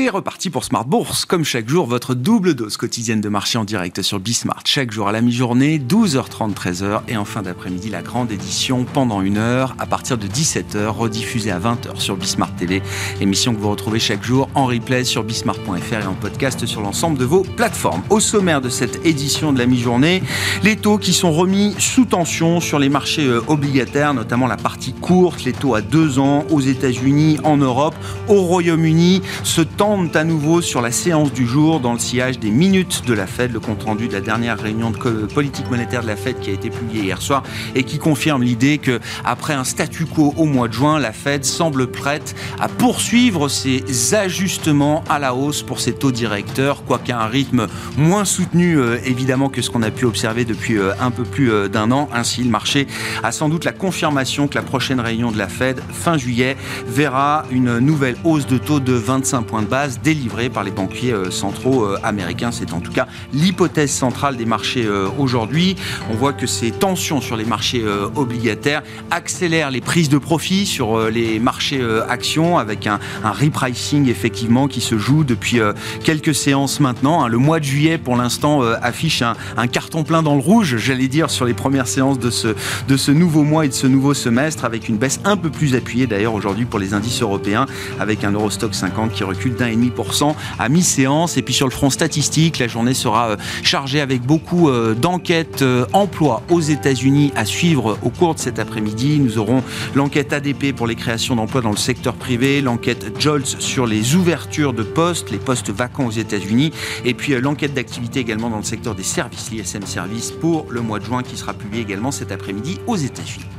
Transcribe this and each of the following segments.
C'est reparti pour Smart Bourse. Comme chaque jour, votre double dose quotidienne de marché en direct sur Bismart. Chaque jour à la mi-journée, 12h30, 13h. Et en fin d'après-midi, la grande édition pendant une heure à partir de 17h, rediffusée à 20h sur Bismart TV. Émission que vous retrouvez chaque jour en replay sur bismart.fr et en podcast sur l'ensemble de vos plateformes. Au sommaire de cette édition de la mi-journée, les taux qui sont remis sous tension sur les marchés euh, obligataires, notamment la partie courte, les taux à deux ans aux États-Unis, en Europe, au Royaume-Uni se à nouveau sur la séance du jour dans le sillage des minutes de la Fed, le compte rendu de la dernière réunion de politique monétaire de la Fed qui a été publié hier soir et qui confirme l'idée que après un statu quo au mois de juin, la Fed semble prête à poursuivre ses ajustements à la hausse pour ses taux directeurs, quoiqu'à un rythme moins soutenu euh, évidemment que ce qu'on a pu observer depuis euh, un peu plus euh, d'un an. Ainsi, le marché a sans doute la confirmation que la prochaine réunion de la Fed, fin juillet, verra une nouvelle hausse de taux de 25 points base délivrés par les banquiers euh, centraux euh, américains. C'est en tout cas l'hypothèse centrale des marchés euh, aujourd'hui. On voit que ces tensions sur les marchés obligataires accélèrent les prises de profit sur les marchés actions avec un, repricing effectivement qui se joue depuis quelques séances maintenant. Hein. Le mois de juillet pour l'instant affiche un, carton plein dans le rouge, j'allais dire, sur les premières séances de ce, de ce nouveau mois et de ce nouveau semestre avec une baisse un peu plus appuyée d'ailleurs aujourd'hui pour les indices européens avec un Eurostock 50 qui recule d'un et demi pour cent à mi-séance. Et puis sur le front statistique, la journée sera euh, chargée avec beaucoup euh, d'enquêtes euh, emploi aux États-Unis à suivre au cours de cet après-midi. Nous aurons l'enquête ADP pour les créations d'emplois dans le secteur privé, l'enquête JOLTS sur les ouvertures de postes, les postes vacants aux États-Unis, et puis l'enquête d'activité également dans le secteur des services, l'ISM Service, pour le mois de juin qui sera publié également cet après-midi aux États-Unis.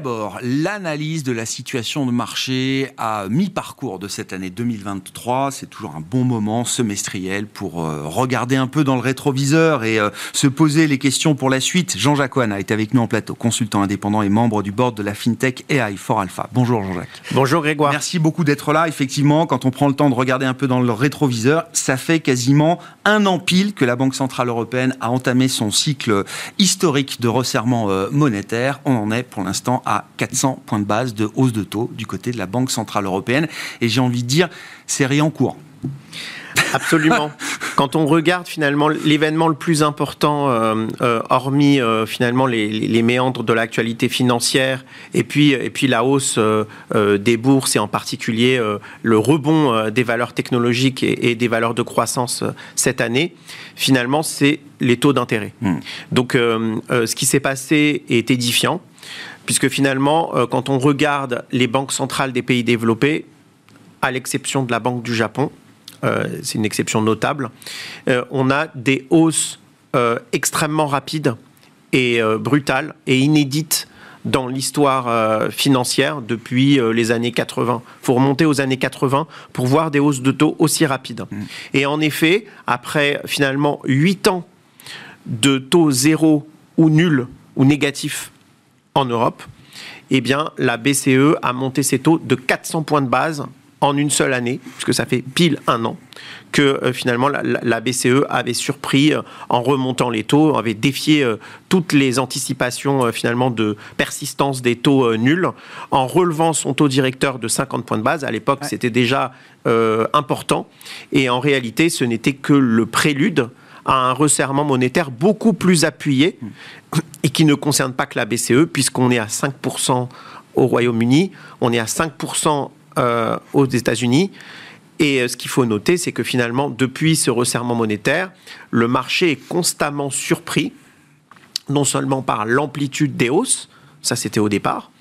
D'abord, l'analyse de la situation de marché à mi-parcours de cette année 2023. C'est toujours un bon moment semestriel pour euh, regarder un peu dans le rétroviseur et euh, se poser les questions pour la suite. Jean-Jacques Oana est avec nous en plateau, consultant indépendant et membre du board de la FinTech AI for Alpha. Bonjour Jean-Jacques. Bonjour Grégoire. Merci beaucoup d'être là. Effectivement, quand on prend le temps de regarder un peu dans le rétroviseur, ça fait quasiment un an pile que la Banque Centrale Européenne a entamé son cycle historique de resserrement euh, monétaire. On en est pour l'instant à 400 points de base de hausse de taux du côté de la Banque Centrale Européenne. Et j'ai envie de dire, c'est rien en cours. Absolument. Quand on regarde finalement l'événement le plus important, euh, euh, hormis euh, finalement les, méandres de l'actualité financière, et puis, et puis la hausse des bourses et en particulier le rebond des valeurs technologiques et, des valeurs de croissance cette année, finalement c'est les taux d'intérêt. Hmm. Donc ce qui s'est passé est édifiant puisque finalement, euh, quand on regarde les banques centrales des pays développés, à l'exception de la Banque du Japon, euh, c'est une exception notable, euh, on a des hausses extrêmement rapides et brutales et inédites dans l'histoire financière depuis les années 80. Il faut remonter aux années 80 pour voir des hausses de taux aussi rapides. Mmh. Et en effet, après finalement 8 ans de taux zéro ou nul ou négatif en Europe, eh bien, la BCE a monté ses taux de 400 points de base en une seule année, puisque ça fait pile un an que euh, finalement la, BCE avait surpris euh, en remontant les taux, avait défié euh, toutes les anticipations finalement de persistance des taux nuls, en relevant son taux directeur de 50 points de base. À l'époque, c'était déjà important, et en réalité, ce n'était que le prélude à un resserrement monétaire beaucoup plus appuyé et qui ne concerne pas que la BCE, puisqu'on est à 5% au Royaume-Uni, on est à 5% euh, aux États-Unis. Et euh, ce qu'il faut noter, c'est que finalement, depuis ce resserrement monétaire, le marché est constamment surpris, non seulement par l'amplitude des hausses, ça c'était au départ,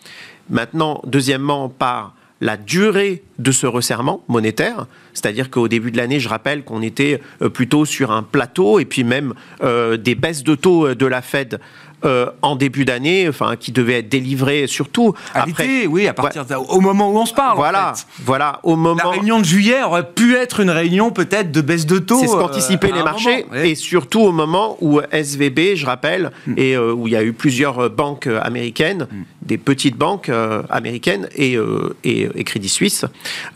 maintenant, deuxièmement, par la durée de ce resserrement monétaire, c'est-à-dire qu'au début de l'année, je rappelle qu'on était euh, plutôt sur un plateau et puis même euh, des baisses de taux euh, de la Fed en début d'année, enfin qui devaient être délivrées surtout après. oui, à partir au moment où on se parle. Voilà, voilà, au moment. La réunion de juillet aurait pu être une réunion peut-être de baisse de taux. C'est ce qu'anticipaient les marchés et surtout au moment où SVB, je rappelle, hmm. et où il y a eu plusieurs banques américaines. Hmm des petites banques euh, américaines et, euh, et, Crédit Suisse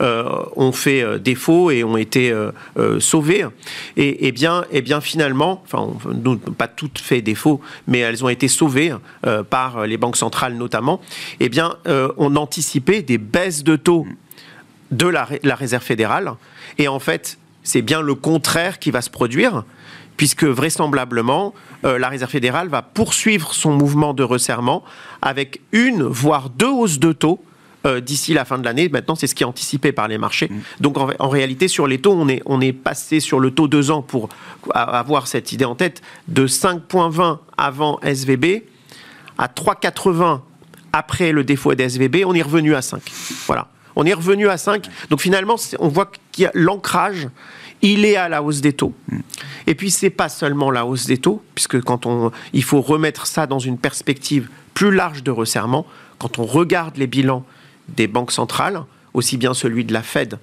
euh, ont fait défaut et ont été sauvées. Et, bien, et bien finalement, enfin, pas toutes fait défaut, mais elles ont été sauvées par les banques centrales notamment. Et bien, on anticipait des baisses de taux de la, la Réserve fédérale. Et en fait, c'est bien le contraire qui va se produire puisque vraisemblablement, euh, la Réserve fédérale va poursuivre son mouvement de resserrement avec une, voire deux hausses de taux euh, d'ici la fin de l'année. Maintenant, c'est ce qui est anticipé par les marchés. Mm. Donc, en, réalité, sur les taux, on est, on est passé sur le taux 2 ans pour avoir cette idée en tête de 5,20 avant SVB à 3,80 après le défaut des SVB. On est revenu à 5. Voilà. On est revenu à 5. Donc, finalement, on voit qu'il y a l'ancrage il est à la hausse des taux. Mm. Et puis c'est pas seulement la hausse des taux, puisque quand on, il faut remettre ça dans une perspective plus large de resserrement. Quand on regarde les bilans des banques centrales, aussi bien celui de la Fed,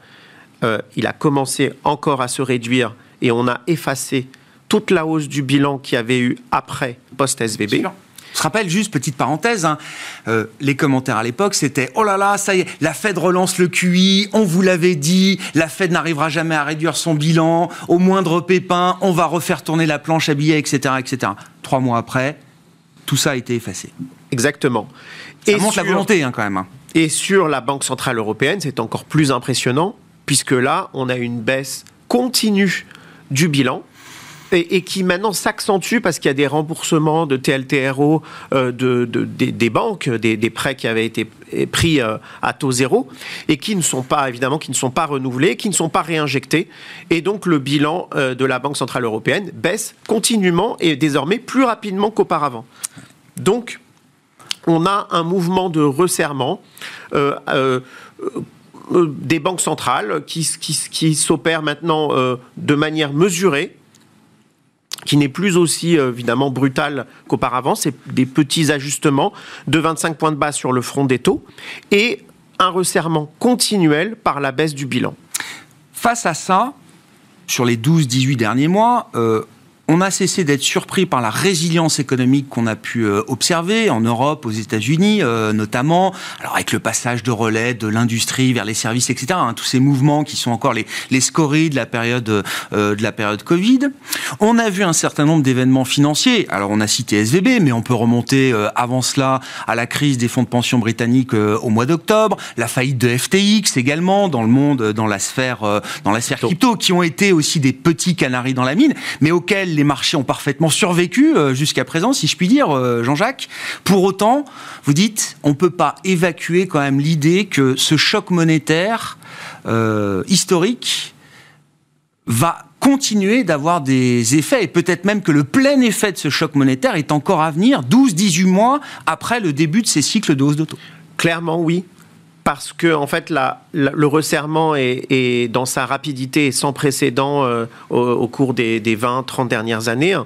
euh, il a commencé encore à se réduire et on a effacé toute la hausse du bilan qu'il y avait eu après post-SVB. Se rappelle juste, petite parenthèse, hein, euh, les commentaires à l'époque, c'était « Oh là là, ça y est, la Fed relance le QI, on vous l'avait dit, la Fed n'arrivera jamais à réduire son bilan, au moindre pépin, on va refaire tourner la planche à billets, etc. etc. » Trois mois après, tout ça a été effacé. Exactement. Ça montre la volonté hein, quand même. Hein. Et sur la Banque Centrale Européenne, c'est encore plus impressionnant, puisque là, on a une baisse continue du bilan et, qui maintenant s'accentue parce qu'il y a des remboursements de TLTRO euh, de, des, banques, des, prêts qui avaient été pris euh, à taux zéro et qui ne sont pas évidemment qui ne sont pas renouvelés, qui ne sont pas réinjectés et donc le bilan euh, de la Banque centrale européenne baisse continuellement et désormais plus rapidement qu'auparavant. Donc on a un mouvement de resserrement. des banques centrales qui, qui, qui s'opèrent maintenant de manière mesurée, qui n'est plus aussi euh, évidemment brutal qu'auparavant. C'est des petits ajustements de 25 points de base sur le front des taux et un resserrement continuel par la baisse du bilan. Face à ça, sur les 12-18 derniers mois, euh, on a cessé d'être surpris par la résilience économique qu'on a pu euh, observer en Europe, aux États-Unis euh, notamment. Alors avec le passage de relais de l'industrie vers les services, etc. Hein, tous ces mouvements qui sont encore les, les scories de la période euh, de la période Covid. On a vu un certain nombre d'événements financiers. Alors on a cité SVB, mais on peut remonter avant cela à la crise des fonds de pension britanniques au mois d'octobre, la faillite de FTX également dans le monde, dans la sphère, dans la sphère crypto, qui ont été aussi des petits canaris dans la mine, mais auxquels les marchés ont parfaitement survécu euh, jusqu'à présent, si je puis dire, euh, Jean-Jacques. Pour autant, vous dites, on ne peut pas évacuer quand même l'idée que ce choc monétaire euh, historique va continuer d'avoir des effets et peut-être même que le plein effet de ce choc monétaire est encore à venir 12-18 mois après le début de ces cycles de hausse d'auto. Clairement oui parce que en fait le resserrement est, dans sa rapidité sans précédent euh, au, cours des, 20-30 dernières années.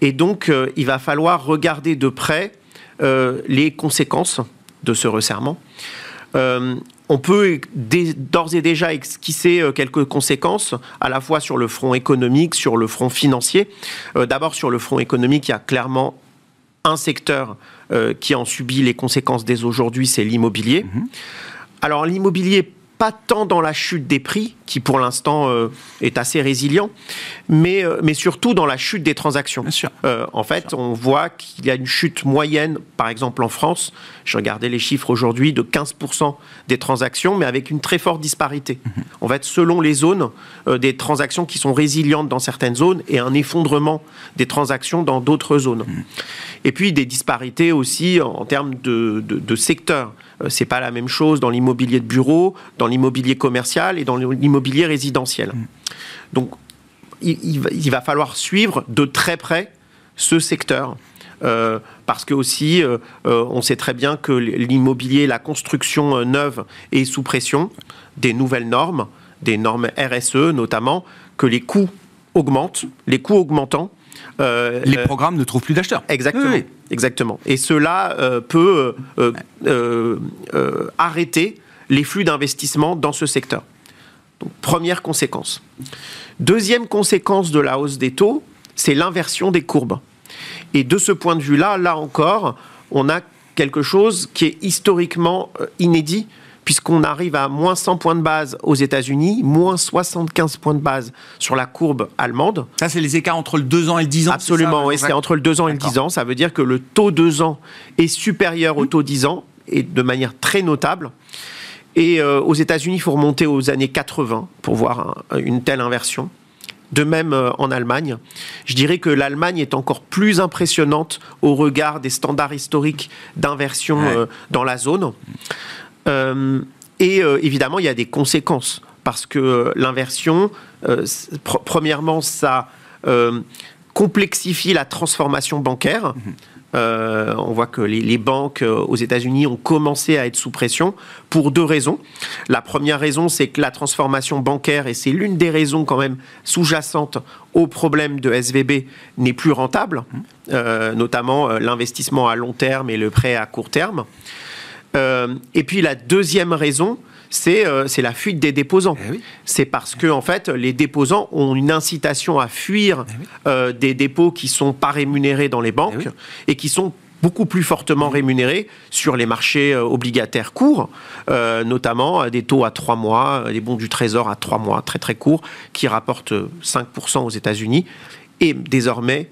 Et donc, euh, il va falloir regarder de près euh, les conséquences de ce resserrement. on peut d'ores et déjà esquisser quelques conséquences, à la fois sur le front économique, sur le front financier. D'abord, sur le front économique, il y a clairement un secteur qui en subit les conséquences dès aujourd'hui, c'est l'immobilier. Mm-hmm. Alors l'immobilier, pas tant dans la chute des prix, qui pour l'instant euh, est assez résilient, mais, euh, mais surtout dans la chute des transactions. Bien sûr. Euh, en fait, on voit qu'il y a une chute moyenne, par exemple en France, je regardais les chiffres aujourd'hui, de 15% des transactions, mais avec une très forte disparité. On va être selon les zones, des transactions qui sont résilientes dans certaines zones et un effondrement des transactions dans d'autres zones. Mhm. Et puis des disparités aussi en, termes de, de, de secteurs. C'est pas la même chose dans l'immobilier de bureau, dans l'immobilier commercial et dans l'immobilier résidentiel. Mm. Donc, il, va, falloir suivre de très près ce secteur. Euh, parce que aussi, euh, on sait très bien que l'immobilier, la construction neuve est sous pression des nouvelles normes, des normes RSE notamment, que les coûts augmentent, les coûts augmentant, euh, les programmes ne trouvent plus d'acheteurs. Exactement. Exactement. Et cela euh, peut euh, arrêter les flux d'investissement dans ce secteur. Donc, première conséquence. Deuxième conséquence de la hausse des taux, c'est l'inversion des courbes. Et de ce point de vue-là, là encore, on a quelque chose qui est historiquement euh, inédit puisqu'on arrive à moins 100 points de base aux États-Unis, moins 75 points de base sur la courbe allemande. Ça, c'est les écarts entre le 2 ans et le 10 ans Absolument, oui, c'est entre le 2 ans et le 10 ans. Ça veut dire que le taux 2 ans est supérieur au taux 10 ans, et de manière très notable. Et euh, aux États-Unis, il faut remonter aux années 80 pour voir une telle inversion. De même euh, en Allemagne. Je dirais que l'Allemagne est encore plus impressionnante au regard des standards historiques d'inversion euh, dans la zone. Et évidemment, il y a des conséquences parce que l'inversion, premièrement, ça complexifie la transformation bancaire. Mhm. on voit que les, banques aux États-Unis ont commencé à être sous pression pour deux raisons. La première raison, c'est que la transformation bancaire, et c'est l'une des raisons quand même sous-jacentes au problème de SVB, n'est plus rentable, mhm. notamment l'investissement à long terme et le prêt à court terme. Euh, et puis la deuxième raison, c'est euh, la fuite des déposants. Eh c'est parce que en fait, les déposants ont une incitation à fuir eh euh, des dépôts qui sont pas rémunérés dans les banques eh et qui sont beaucoup plus fortement rémunérés sur les marchés obligataires courts, notamment des taux à trois mois, des bons du Trésor à trois mois, très très courts, qui rapportent 5% aux États-Unis. Et désormais,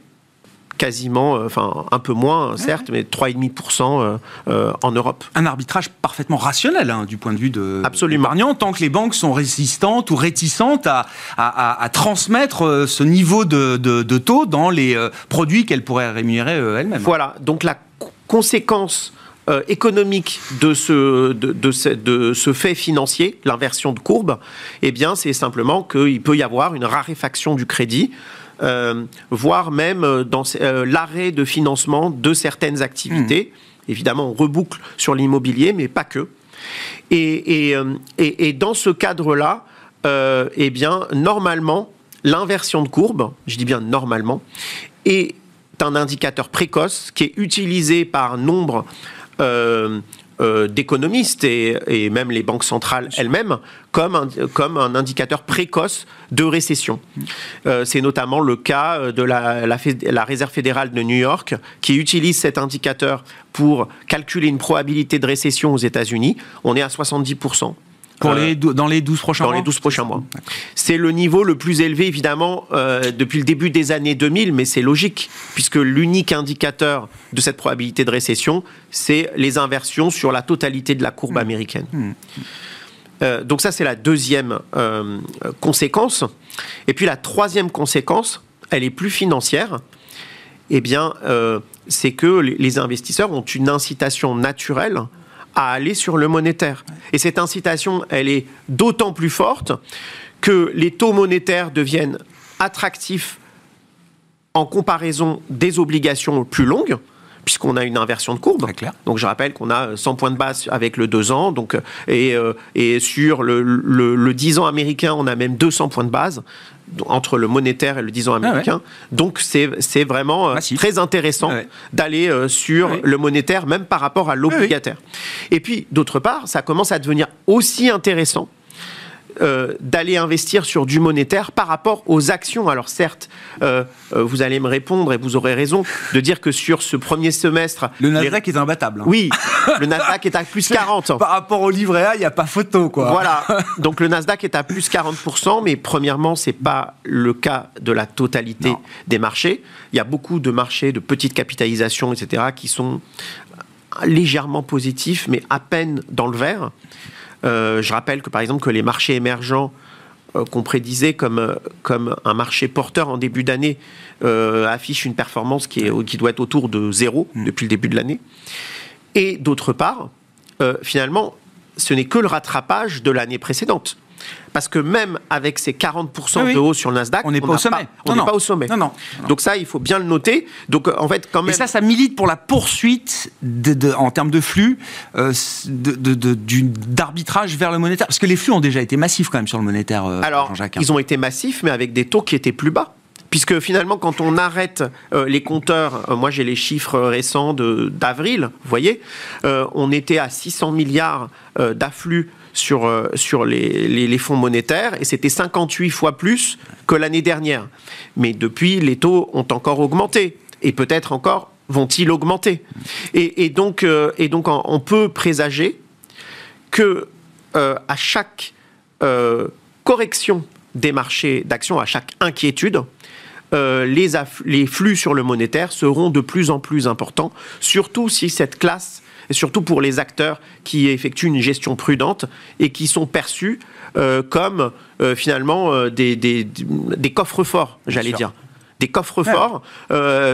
quasiment, euh, enfin un peu moins certes, mais 3,5% euh, euh, en Europe. Un arbitrage parfaitement rationnel hein, du point de vue de Absolument. tant que les banques sont résistantes ou réticentes à, à, transmettre ce niveau de, de, taux dans les produits qu'elles pourraient rémunérer elles-mêmes. Voilà, donc la conséquence économique de ce, de, de, ce, de, ce, fait financier, l'inversion de courbe, eh bien, c'est simplement qu'il peut y avoir une raréfaction du crédit. Euh, voire même euh, dans euh, l'arrêt de financement de certaines activités. Hmm. Évidemment, on reboucle sur l'immobilier, mais pas que. Et, et, dans ce cadre-là, eh bien, normalement, l'inversion de courbe, je dis bien normalement, est un indicateur précoce qui est utilisé par nombre euh, d'économistes et, même les banques centrales elles-mêmes comme un, comme un indicateur précoce de récession. Euh, c'est notamment le cas de la, la, Réserve fédérale de New York qui utilise cet indicateur pour calculer une probabilité de récession aux États-Unis. On est à 70%. Pour euh, les, dans les 12 prochains mois Dans les 12 prochains mois. C'est le niveau le plus élevé, évidemment, euh, depuis le début des années 2000, mais c'est logique, puisque l'unique indicateur de cette probabilité de récession, c'est les inversions sur la totalité de la courbe hmm. américaine. Hmm. Euh, donc ça, c'est la deuxième conséquence. Et puis la troisième conséquence, elle est plus financière. Eh bien, c'est que les investisseurs ont une incitation naturelle à aller sur le monétaire. Et cette incitation, elle est d'autant plus forte que les taux monétaires deviennent attractifs en comparaison des obligations plus longues puisqu'on a une inversion de courbe. Donc je rappelle qu'on a 100 points de base avec le 2 ans, donc, et, euh, et sur le, le, 10 ans américain, on a même 200 points de base entre le monétaire et le 10 ans ah américain. Donc c'est vraiment euh, très intéressant ah d'aller euh, sur le monétaire, même par rapport à l'obligataire. Et puis, d'autre part, ça commence à devenir aussi intéressant euh, d'aller investir sur du monétaire par rapport aux actions. Alors certes, euh, euh, vous allez me répondre et vous aurez raison de dire que sur ce premier semestre... Le Nasdaq est imbattable. Hein. Oui, le Nasdaq est à plus 40. Par rapport au livret A, il n'y a pas photo. quoi. Voilà, donc le Nasdaq est à plus 40%, mais premièrement, ce n'est pas le cas de la totalité des marchés. Il y a beaucoup de marchés de petite capitalisation, etc., qui sont légèrement positifs, mais à peine dans le vert. Euh, je rappelle que par exemple que les marchés émergents euh, qu'on prédisait comme, euh, comme un marché porteur en début d'année affichent une performance qui, est, qui doit être autour de zéro mm. depuis le début de l'année. Et d'autre part, finalement, ce n'est que le rattrapage de l'année précédente. Parce que même avec ces 40% de hausse sur le Nasdaq, on n'est pas, au sommet. on n'est pas au sommet. Non, non, Donc ça, il faut bien le noter. Donc en fait, quand même. Et ça, ça milite pour la poursuite de, en termes de flux euh, d'arbitrage vers le monétaire. Parce que les flux ont déjà été massifs quand même sur le monétaire. Euh, Alors, ils ont été massifs, mais avec des taux qui étaient plus bas puisque finalement, quand on arrête euh, les compteurs, euh, moi j'ai les chiffres récents d'avril, vous voyez, on était à 600 milliards d'afflux sur, euh, les, fonds monétaires et c'était 58 fois plus que l'année dernière. Mais depuis, les taux ont encore augmenté et peut-être encore vont-ils augmenter et, donc, donc on peut présager que à chaque correction des marchés d'actions, à chaque inquiétude, les, les flux sur le monétaire seront de plus en plus importants, surtout si cette classe et surtout pour les acteurs qui effectuent une gestion prudente et qui sont perçus euh, comme euh, finalement euh, des, des, des coffres forts, j'allais dire des coffres forts,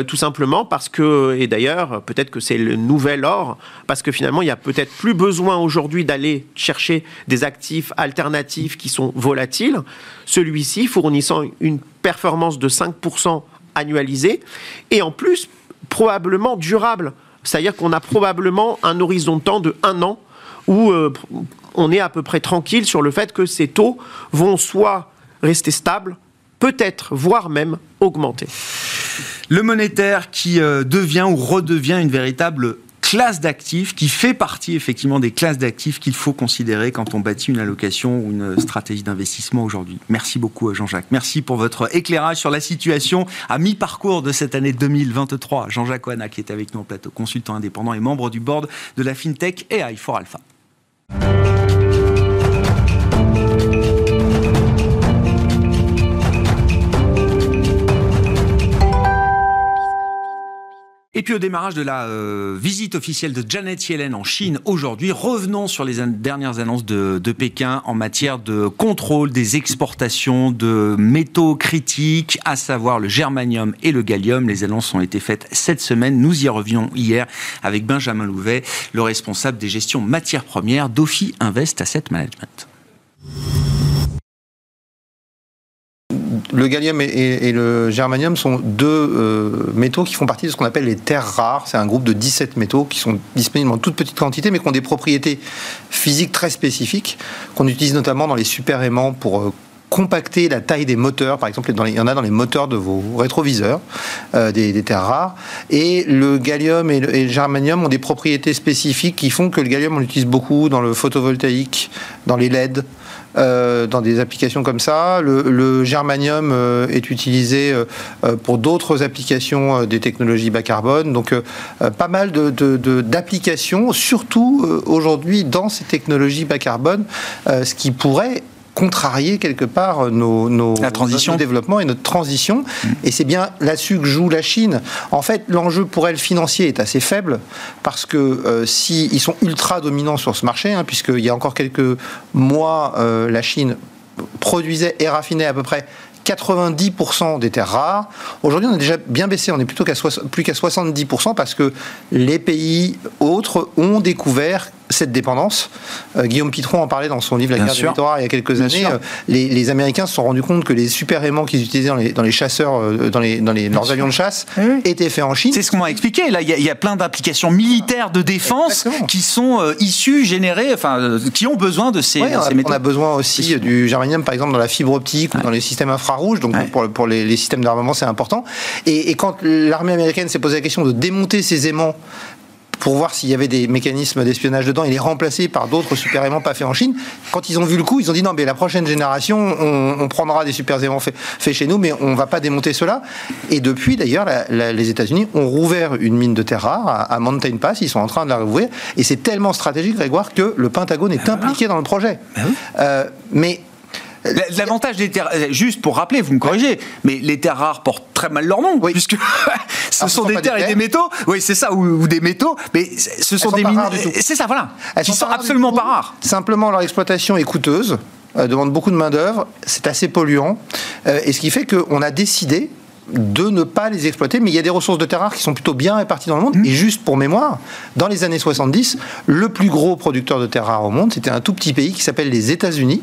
tout simplement parce que, et d'ailleurs, peut-être que c'est le nouvel or, parce que finalement, il n'y a peut-être plus besoin aujourd'hui d'aller chercher des actifs alternatifs qui sont volatiles. Celui-ci fournissant une performance de 5% annualisée, et en plus, probablement durable. C'est-à-dire qu'on a probablement un horizon de temps de un an où euh, on est à peu près tranquille sur le fait que ces taux vont soit rester stables, peut-être, voire même augmenter. Le monétaire qui euh, devient ou redevient une véritable classe d'actifs qui fait partie effectivement des classes d'actifs qu'il faut considérer quand on bâtit une allocation ou une stratégie d'investissement aujourd'hui. Merci beaucoup Jean-Jacques. Merci pour votre éclairage sur la situation à mi-parcours de cette année 2023. Jean-Jacques Oana qui est avec nous en plateau, consultant indépendant et membre du board de la FinTech AI for Alpha. Et puis au démarrage de la euh, visite officielle de Janet Yellen en Chine aujourd'hui, revenons sur les dernières annonces de, Pékin en matière de contrôle des exportations de métaux critiques, à savoir le germanium et le gallium. Les annonces ont été faites cette semaine. Nous y revions hier avec Benjamin Louvet, le responsable des gestions matières premières d'Ophi Invest Asset Management. Le gallium et, le germanium sont deux euh, métaux qui font partie de ce qu'on appelle les terres rares. C'est un groupe de 17 métaux qui sont disponibles en toute petite quantité, mais qui ont des propriétés physiques très spécifiques, qu'on utilise notamment dans les super aimants pour euh, compacter la taille des moteurs. Par exemple, il y en a dans les moteurs de vos rétroviseurs, euh, des, terres rares. Et le gallium et le, germanium ont des propriétés spécifiques qui font que le gallium, on l'utilise beaucoup dans le photovoltaïque, dans les LED, euh, dans des applications comme ça. Le, germanium euh, est utilisé euh, pour d'autres applications des technologies bas carbone. Donc pas mal d'applications, de, surtout aujourd'hui dans ces technologies bas carbone, ce qui pourrait contrarier quelque part nos, nos, transition. développement et notre transition. Mm. Et c'est bien là-dessus que joue la Chine. En fait, l'enjeu pour elle financier est assez faible parce que euh, s'ils sont ultra dominants sur ce marché, hein, puisqu'il y a encore quelques mois, euh, la Chine produisait et raffinait à peu près 90% des terres rares. Aujourd'hui, on a déjà bien baissé, on est plutôt qu'à plus qu'à 70% parce que les pays autres ont découvert cette dépendance. Euh, Guillaume Pitron en parlait dans son livre La guerre rares il y a quelques années. Euh, les, Américains se sont rendus compte que les super aimants qu'ils utilisaient dans les, chasseurs, euh, dans, les, dans leurs avions de chasse, étaient faits en Chine. C'est ce qu'on m'a expliqué. Là, il y, a, plein d'applications militaires de défense qui sont issues, générées, enfin, qui ont besoin de ces, métaux. On a besoin aussi du germanium, par exemple, dans la fibre optique ou dans les systèmes infrarouges. Donc, pour, pour les, systèmes d'armement, c'est important. Et, et quand l'armée américaine s'est posé la question de démonter ces aimants pour voir s'il y avait des mécanismes d'espionnage dedans. Il est remplacé par d'autres super aimants pas faits en Chine. Quand ils ont vu le coup, ils ont dit non, mais la prochaine génération, on, prendra des super aimants faits, chez nous, mais on va pas démonter cela. Et depuis, d'ailleurs, les États-Unis ont rouvert une mine de terre rare à, Mountain Pass. Ils sont en train de la rouvrir. Et c'est tellement stratégique, Grégoire, que le Pentagone est impliqué dans le projet. Euh, mais L'avantage des terres, euh, juste pour rappeler, vous me corrigez, mais les terres rares portent très mal leur nom, puisque ce sont des terres et des métaux. Oui, c'est ça, ou, des métaux, mais ce sont des mines. C'est ça, voilà. Elles qui sont, absolument pas rares. Simplement, leur exploitation est coûteuse, euh, demande beaucoup de main d'œuvre, c'est assez polluant, euh, et ce qui fait qu'on a décidé de ne pas les exploiter. Mais il y a des ressources de terres rares qui sont plutôt bien réparties dans le monde. Mmh. Et juste pour mémoire, dans les années 70, le plus gros producteur de terres rares au monde, c'était un tout petit pays qui s'appelle les États-Unis.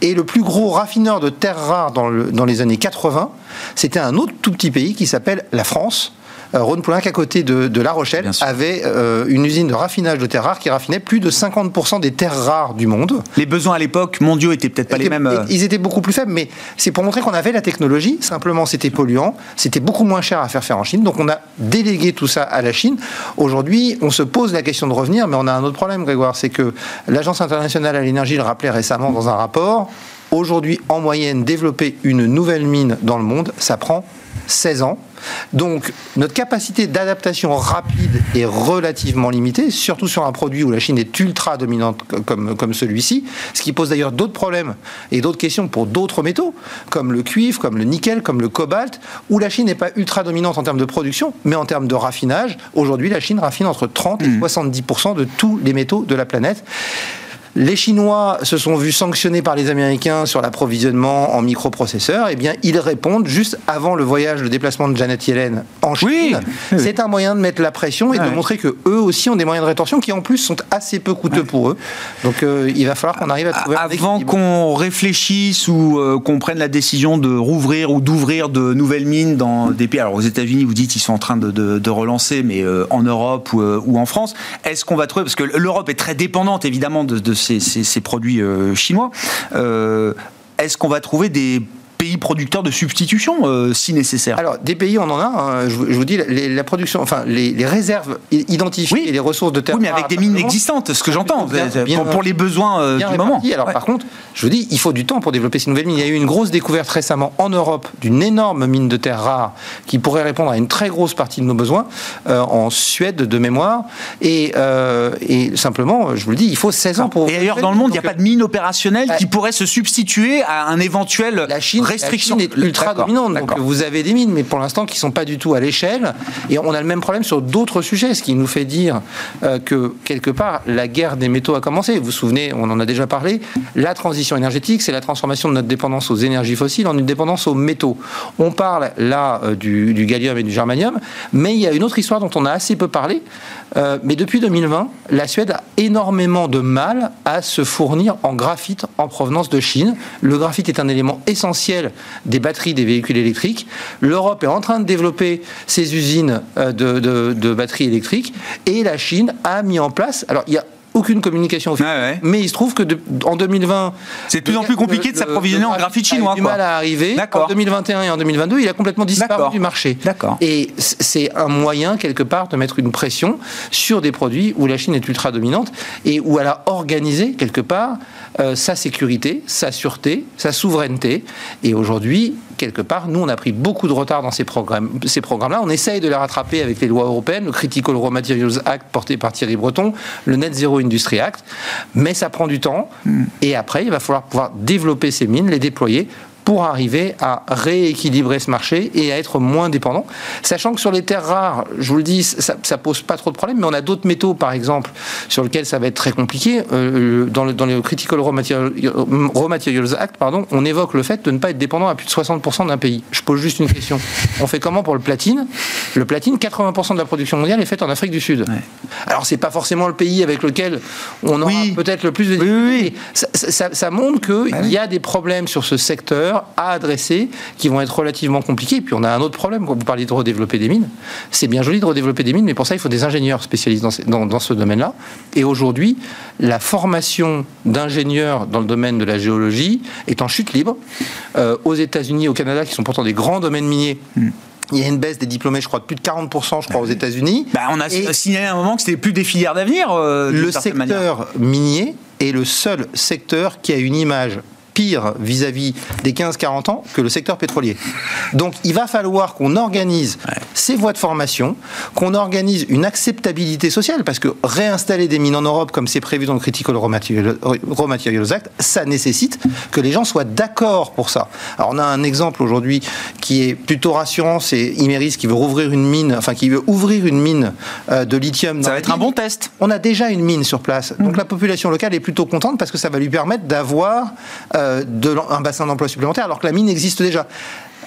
Et le plus gros raffineur de terres rares dans, dans les années 80, c'était un autre tout petit pays qui s'appelle la France euh, Rhône Poulenc, à côté de, La Rochelle, avait euh, une usine de raffinage de terres rares qui raffinait plus de 50% des terres rares du monde. Les besoins à l'époque mondiaux étaient peut-être pas les mêmes. Euh. Ils étaient beaucoup plus faibles, mais c'est pour montrer qu'on avait la technologie. Simplement, c'était polluant, c'était beaucoup moins cher à faire faire en Chine. Donc, on a délégué tout ça à la Chine. Aujourd'hui, on se pose la question de revenir, mais on a un autre problème, Grégoire, c'est que l'Agence internationale à l'énergie le rappelait récemment dans un rapport Aujourd'hui, en moyenne, développer une nouvelle mine dans le monde, ça prend 16 ans. Donc, notre capacité d'adaptation rapide est relativement limitée, surtout sur un produit où la Chine est ultra dominante comme, comme celui-ci, ce qui pose d'ailleurs d'autres problèmes et d'autres questions pour d'autres métaux, comme le cuivre, comme le nickel, comme le cobalt, où la Chine n'est pas ultra dominante en termes de production, mais en termes de raffinage. Aujourd'hui, la Chine raffine entre 30 et 70% mmh. de tous les métaux de la planète. Les Chinois se sont vus sanctionnés par les Américains sur l'approvisionnement en microprocesseurs. Eh bien, ils répondent juste avant le voyage, le déplacement de Janet Yellen en Chine. C'est un moyen de mettre la pression et de montrer que eux aussi ont des moyens de rétention qui en plus sont assez peu coûteux pour eux. Donc, euh, il va falloir qu'on arrive à trouver. Avant qu'on réfléchisse ou euh, qu'on prenne la décision de rouvrir ou d'ouvrir de nouvelles mines dans des pays. Alors, aux États-Unis, vous dites qu'ils sont en train de, relancer, mais euh, en Europe ou, en France, est-ce qu'on va trouver parce que l'Europe est très dépendante évidemment de, de ces, produits euh, chinois. Euh, est-ce qu'on va trouver des pays producteurs de substitution euh, si nécessaire Alors, des pays, on en a. Hein. je, vous dis, la production, enfin, les, réserves identifiées et les ressources de terre. Oui, mais avec des mines existantes, ce que j'entends, pour, les besoins euh, du moment. Alors, par contre, je vous dis, il faut du temps pour développer ces nouvelles mines. Il y a eu une grosse découverte récemment en Europe d'une énorme mine de terre rare qui pourrait répondre à une très grosse partie de nos besoins euh, en Suède de mémoire. Et, et, simplement, je vous le dis, il faut 16 ans pour. Et ailleurs dans le monde, il n'y a pas de mine opérationnelle qui pourrait se substituer à un éventuel. La Chine restriction. est ultra dominante. Donc vous avez des mines, mais pour l'instant qui ne sont pas du tout à l'échelle. Et on a le même problème sur d'autres sujets, ce qui nous fait dire euh, que quelque part la guerre des métaux a commencé. Vous vous souvenez, on en a déjà parlé. La transition énergétique, c'est la transformation de notre dépendance aux énergies fossiles en une dépendance aux métaux. On parle là euh, du, du gallium et du germanium, mais il y a une autre histoire dont on a assez peu parlé. Euh, mais depuis 2020, la Suède a énormément de mal à se fournir en graphite en provenance de Chine. Le graphite est un élément essentiel des batteries des véhicules électriques. L'Europe est en train de développer ses usines euh, de, de batteries électriques et la Chine a mis en place. Alors, il y a aucune communication officielle. Mais il se trouve que en 2020, c'est de plus en plus compliqué de s'approvisionner en graphite chinois. Il a du mal à arriver. En 2021 et en 2022, il a complètement disparu du marché. D'accord. Et c'est un moyen quelque part de mettre une pression sur des produits où la Chine est ultra dominante et où elle a organisé quelque part euh, sa sécurité, sa sûreté, sa souveraineté. Et aujourd'hui, quelque part, nous, on a pris beaucoup de retard dans ces programmes, ces programmes-là. On essaye de les rattraper avec les lois européennes, le Critical Raw Materials Act porté par Thierry Breton, le Net Zero Industry Act, mais ça prend du temps. Hmm. Et après, il va falloir pouvoir développer ces mines, les déployer pour arriver à rééquilibrer ce marché et à être moins dépendant. Sachant que sur les terres rares, je vous le dis, ça, ça pose pas trop de problèmes, mais on a d'autres métaux, par exemple, sur lesquels ça va être très compliqué. Euh, dans, le, dans le Critical Raw Materials, Act, pardon, on évoque le fait de ne pas être dépendant à plus de 60% d'un pays. Je pose juste une question. On fait comment pour le platine? Le platine, 80% de la production mondiale est faite en Afrique du Sud. Ouais. Alors, c'est pas forcément le pays avec lequel on aura peut-être le plus de... Oui, oui, ça, ça, ça, montre qu'il bah y a des problèmes sur ce secteur à adresser qui vont être relativement compliqués. Et puis on a un autre problème quand vous parlez de redévelopper des mines. C'est bien joli de redévelopper des mines, mais pour ça il faut des ingénieurs spécialistes dans, dans, ce domaine-là. Et aujourd'hui, la formation d'ingénieurs dans le domaine de la géologie est en chute libre. Euh, aux États-Unis, au Canada, qui sont pourtant des grands domaines miniers. Hmm. Il y a une baisse des diplômés, je crois, de plus de 40%, je crois, aux États-Unis. Bah, on a signalé à un moment que c'était plus des filières d'avenir. Euh, le secteur minier est le seul secteur qui a une image pire vis-à-vis des 15-40 ans que le secteur pétrolier. Donc il va falloir qu'on organise ces voies de formation, qu'on organise une acceptabilité sociale, parce que réinstaller des mines en Europe, comme c'est prévu dans le Critical Raw Materials, Act, ça nécessite que les gens soient d'accord pour ça. Alors on a un exemple aujourd'hui qui est plutôt rassurant, c'est Imeris qui veut rouvrir une mine, enfin qui veut ouvrir une mine euh, de lithium. Ça va être un bon test. On a déjà une mine sur place, donc mmh. la population locale est plutôt contente parce que ça va lui permettre d'avoir euh, un bassin d'emploi supplémentaire alors que la mine existe déjà.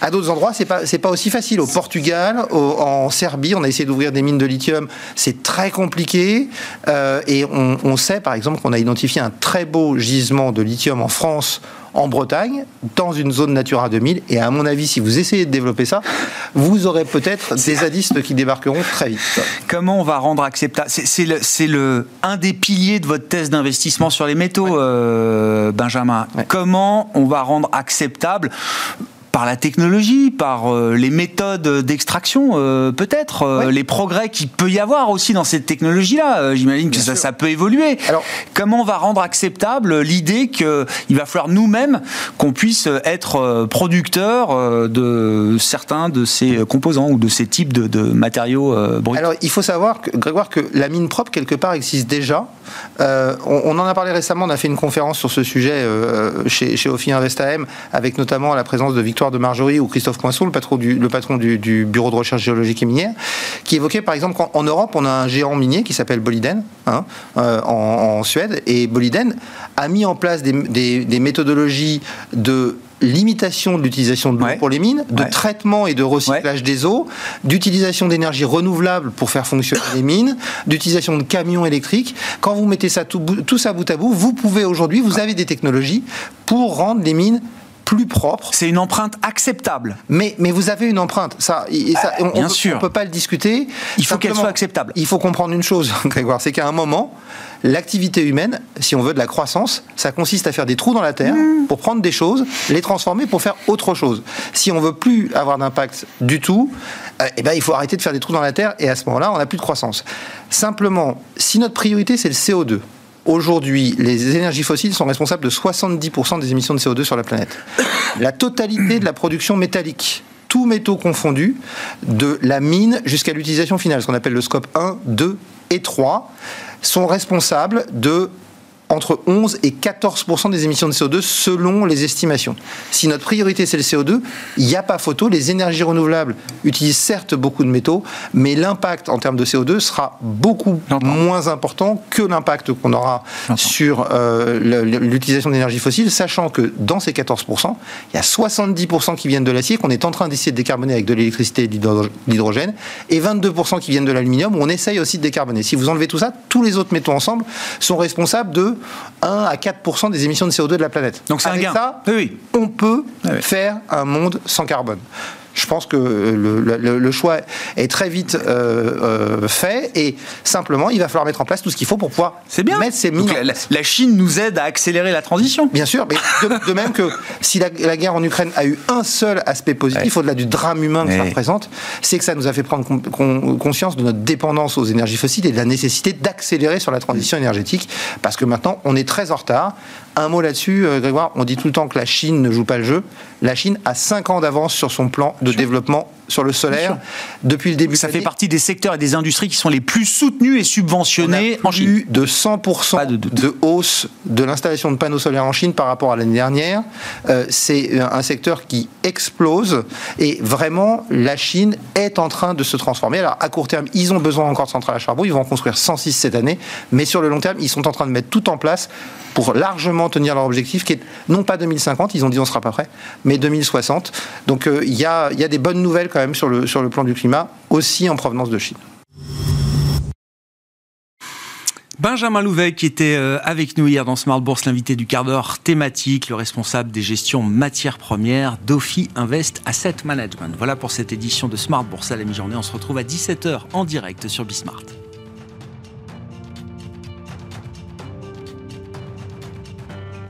À d'autres endroits, c'est pas pas aussi facile. Au Portugal, en Serbie, on a essayé d'ouvrir des mines de lithium. C'est très compliqué. Euh, et on, sait, par exemple, qu'on a identifié un très beau gisement de lithium en France en Bretagne, dans une zone Natura 2000. Et à mon avis, si vous essayez de développer ça, vous aurez peut-être des zadistes qui débarqueront très vite. Comment on va rendre acceptable? C'est le, le, un des piliers de votre thèse d'investissement sur les métaux, euh, Benjamin. Comment on va rendre acceptable par la technologie, par les méthodes d'extraction, peut-être, les progrès qu'il peut y avoir aussi dans cette technologie-là. J'imagine que ça, ça, peut évoluer. Alors, comment on va rendre acceptable l'idée qu'il va falloir nous-mêmes qu'on puisse être producteur de certains de ces composants ou de ces types de, matériaux bruts? Alors, il faut savoir, que, Grégoire, que la mine propre, quelque part, existe déjà. on, en a parlé récemment, on a fait une conférence sur ce sujet euh, chez, chez Ophi Invest AM, avec notamment la présence de Victoire de Marjorie ou Christophe Coinceau, le patron du, le patron du, Bureau de recherche géologique et minière, qui évoquait par exemple qu'en Europe, on a un géant minier qui s'appelle Boliden, hein, euh, en, Suède, et Boliden a mis en place des, des méthodologies de limitation de l'utilisation de l'eau pour les mines, de traitement et de recyclage des eaux, d'utilisation d'énergie renouvelable pour faire fonctionner les mines, d'utilisation de camions électriques. Quand vous mettez ça tout, tout ça bout à bout, vous pouvez aujourd'hui, vous avez des technologies pour rendre les mines plus propre. C'est une empreinte acceptable. Mais, mais vous avez une empreinte. Ça, ça on, Bien sûr. On peut pas le discuter. Il faut qu'elle soit acceptable. Il faut comprendre une chose, Grégoire, c'est qu'à un moment, l'activité humaine, si on veut de la croissance, ça consiste à faire des trous dans la terre mmh. pour prendre des choses, les transformer pour faire autre chose. Si on veut plus avoir d'impact du tout, euh, eh ben, il faut arrêter de faire des trous dans la terre et à ce moment-là, on n'a plus de croissance. Simplement, si notre priorité c'est le CO2, Aujourd'hui, les énergies fossiles sont responsables de 70% des émissions de CO2 sur la planète. La totalité de la production métallique, tous métaux confondus, de la mine jusqu'à l'utilisation finale, ce qu'on appelle le scope 1, 2 et 3, sont responsables de entre 11 et 14% des émissions de CO2 selon les estimations. Si notre priorité c'est le CO2, il n'y a pas photo. Les énergies renouvelables utilisent certes beaucoup de métaux, mais l'impact en termes de CO2 sera beaucoup moins important que l'impact qu'on aura sur euh, l'utilisation d'énergie fossile, sachant que dans ces 14 il y a 70% qui viennent de l'acier qu'on est en train d'essayer de décarboner avec de l'électricité et de l'hydrogène, et 22% qui viennent de l'aluminium où on essaye aussi de décarboner. Si vous enlevez tout ça, tous les autres métaux ensemble sont responsables de 1 à 4% des émissions de CO2 de la planète. Donc c'est un gain. ça, oui. on peut faire un monde sans carbone je pense que le, choix est très vite euh, euh, fait et simplement il va falloir mettre en place tout ce qu'il faut pour pouvoir bien. mettre ces mines. La, Chine nous aide à accélérer la transition. Bien sûr, mais de, même que si la, guerre en Ukraine a eu un seul aspect positif au-delà du drame humain que ça représente, c'est que ça nous a fait prendre conscience de notre dépendance aux énergies fossiles et de la nécessité d'accélérer sur la transition énergétique parce que maintenant on est très en retard. Un mot là-dessus, euh, Grégoire, on dit tout le temps que la Chine ne joue pas le jeu. La Chine a 5 ans d'avance sur son plan de développement sur le solaire depuis le début. Ça fait partie des secteurs et des industries qui sont les plus soutenus et subventionnés en Chine. de 100% de, hausse de l'installation de panneaux solaires en Chine par rapport à l'année dernière. Euh, c'est un secteur qui explose et vraiment la Chine est en train de se transformer. Alors à court terme, ils ont besoin encore de centrales à charbon, ils vont en construire 106 cette année, mais sur le long terme, ils sont en train de mettre tout en place pour largement tenir leur objectif qui est non pas 2050, ils ont dit on sera pas prêt, mais 2060. Donc euh, il y, a, y a des bonnes nouvelles quand même sur le, sur le plan du climat, aussi en provenance de Chine. Benjamin Louvet qui était euh, avec nous hier dans Smart Bourse, l'invité du quart d'heure thématique, le responsable des gestions matières premières d'Ophi Invest Asset Management. Voilà pour cette édition de Smart Bourse à la mi-journée. On se retrouve à 17h en direct sur Bismart.